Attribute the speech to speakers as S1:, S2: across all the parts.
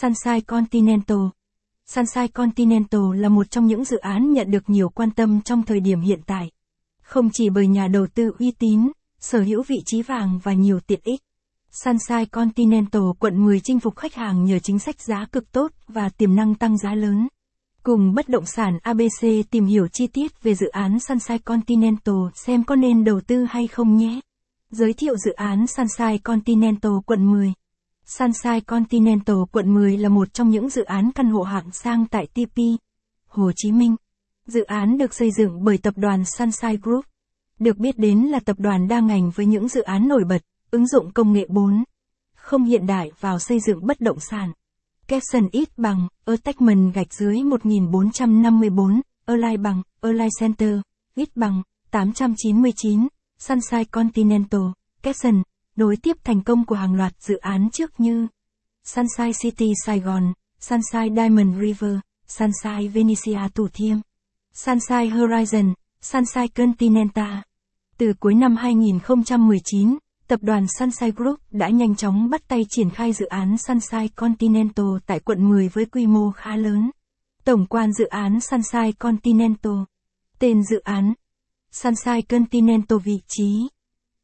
S1: Sunshine Continental Sunshine Continental là một trong những dự án nhận được nhiều quan tâm trong thời điểm hiện tại. Không chỉ bởi nhà đầu tư uy tín, sở hữu vị trí vàng và nhiều tiện ích. Sunshine Continental quận 10 chinh phục khách hàng nhờ chính sách giá cực tốt và tiềm năng tăng giá lớn. Cùng bất động sản ABC tìm hiểu chi tiết về dự án Sunshine Continental xem có nên đầu tư hay không nhé. Giới thiệu dự án Sunshine Continental quận 10. Sunshine Continental quận 10 là một trong những dự án căn hộ hạng sang tại TP, Hồ Chí Minh. Dự án được xây dựng bởi tập đoàn Sunshine Group. Được biết đến là tập đoàn đa ngành với những dự án nổi bật, ứng dụng công nghệ 4. Không hiện đại vào xây dựng bất động sản. Capson ít bằng, Attachment gạch dưới 1454, Align bằng, Align Center, ít bằng, 899, Sunshine Continental, Capson, nối tiếp thành công của hàng loạt dự án trước như Sunshine City Sài Gòn, Sunshine Diamond River, Sunshine Venetia Thủ Thiêm, Sunshine Horizon, Sunshine Continental. Từ cuối năm 2019, tập đoàn Sunshine Group đã nhanh chóng bắt tay triển khai dự án Sunshine Continental tại quận 10 với quy mô khá lớn. Tổng quan dự án Sunshine Continental. Tên dự án Sunshine Continental vị trí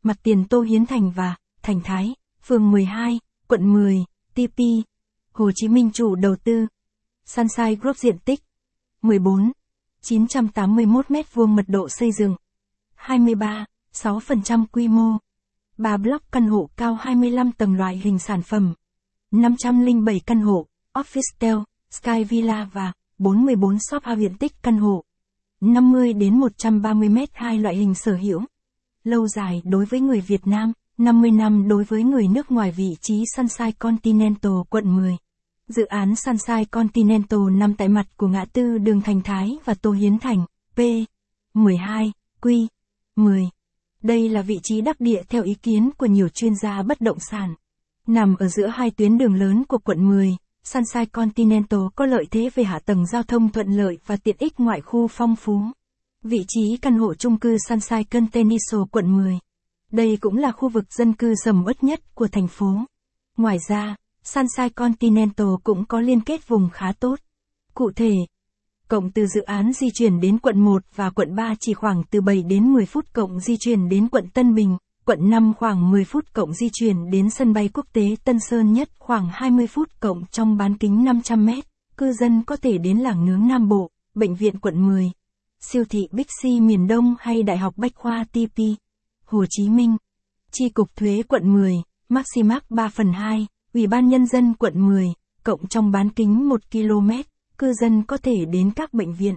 S1: mặt tiền Tô Hiến Thành và Thành Thái, phường 12, quận 10, TP, Hồ Chí Minh chủ đầu tư. Sunshine Group diện tích 14 981 m vuông mật độ xây dựng 23 6% quy mô 3 block căn hộ cao 25 tầng loại hình sản phẩm 507 căn hộ Office Sky Villa và 44 shop house diện tích căn hộ 50 đến 130 m hai loại hình sở hữu lâu dài đối với người Việt Nam, 50 năm đối với người nước ngoài vị trí Sunshine Continental quận 10. Dự án Sunshine Continental nằm tại mặt của ngã tư đường Thành Thái và Tô Hiến Thành, P. 12, Q. 10. Đây là vị trí đắc địa theo ý kiến của nhiều chuyên gia bất động sản. Nằm ở giữa hai tuyến đường lớn của quận 10, Sunshine Continental có lợi thế về hạ tầng giao thông thuận lợi và tiện ích ngoại khu phong phú. Vị trí căn hộ chung cư Sunshine Continental quận 10. Đây cũng là khu vực dân cư sầm uất nhất của thành phố. Ngoài ra, Sunshine Continental cũng có liên kết vùng khá tốt. Cụ thể, cộng từ dự án di chuyển đến quận 1 và quận 3 chỉ khoảng từ 7 đến 10 phút cộng di chuyển đến quận Tân Bình, quận 5 khoảng 10 phút cộng di chuyển đến sân bay quốc tế Tân Sơn Nhất khoảng 20 phút cộng trong bán kính 500 mét. Cư dân có thể đến làng nướng Nam Bộ, bệnh viện quận 10, siêu thị Bixi miền Đông hay Đại học Bách khoa TP, Hồ Chí Minh, Chi cục thuế quận 10, Maximax 3 phần 2, Ủy ban Nhân dân quận 10, cộng trong bán kính 1 km, cư dân có thể đến các bệnh viện,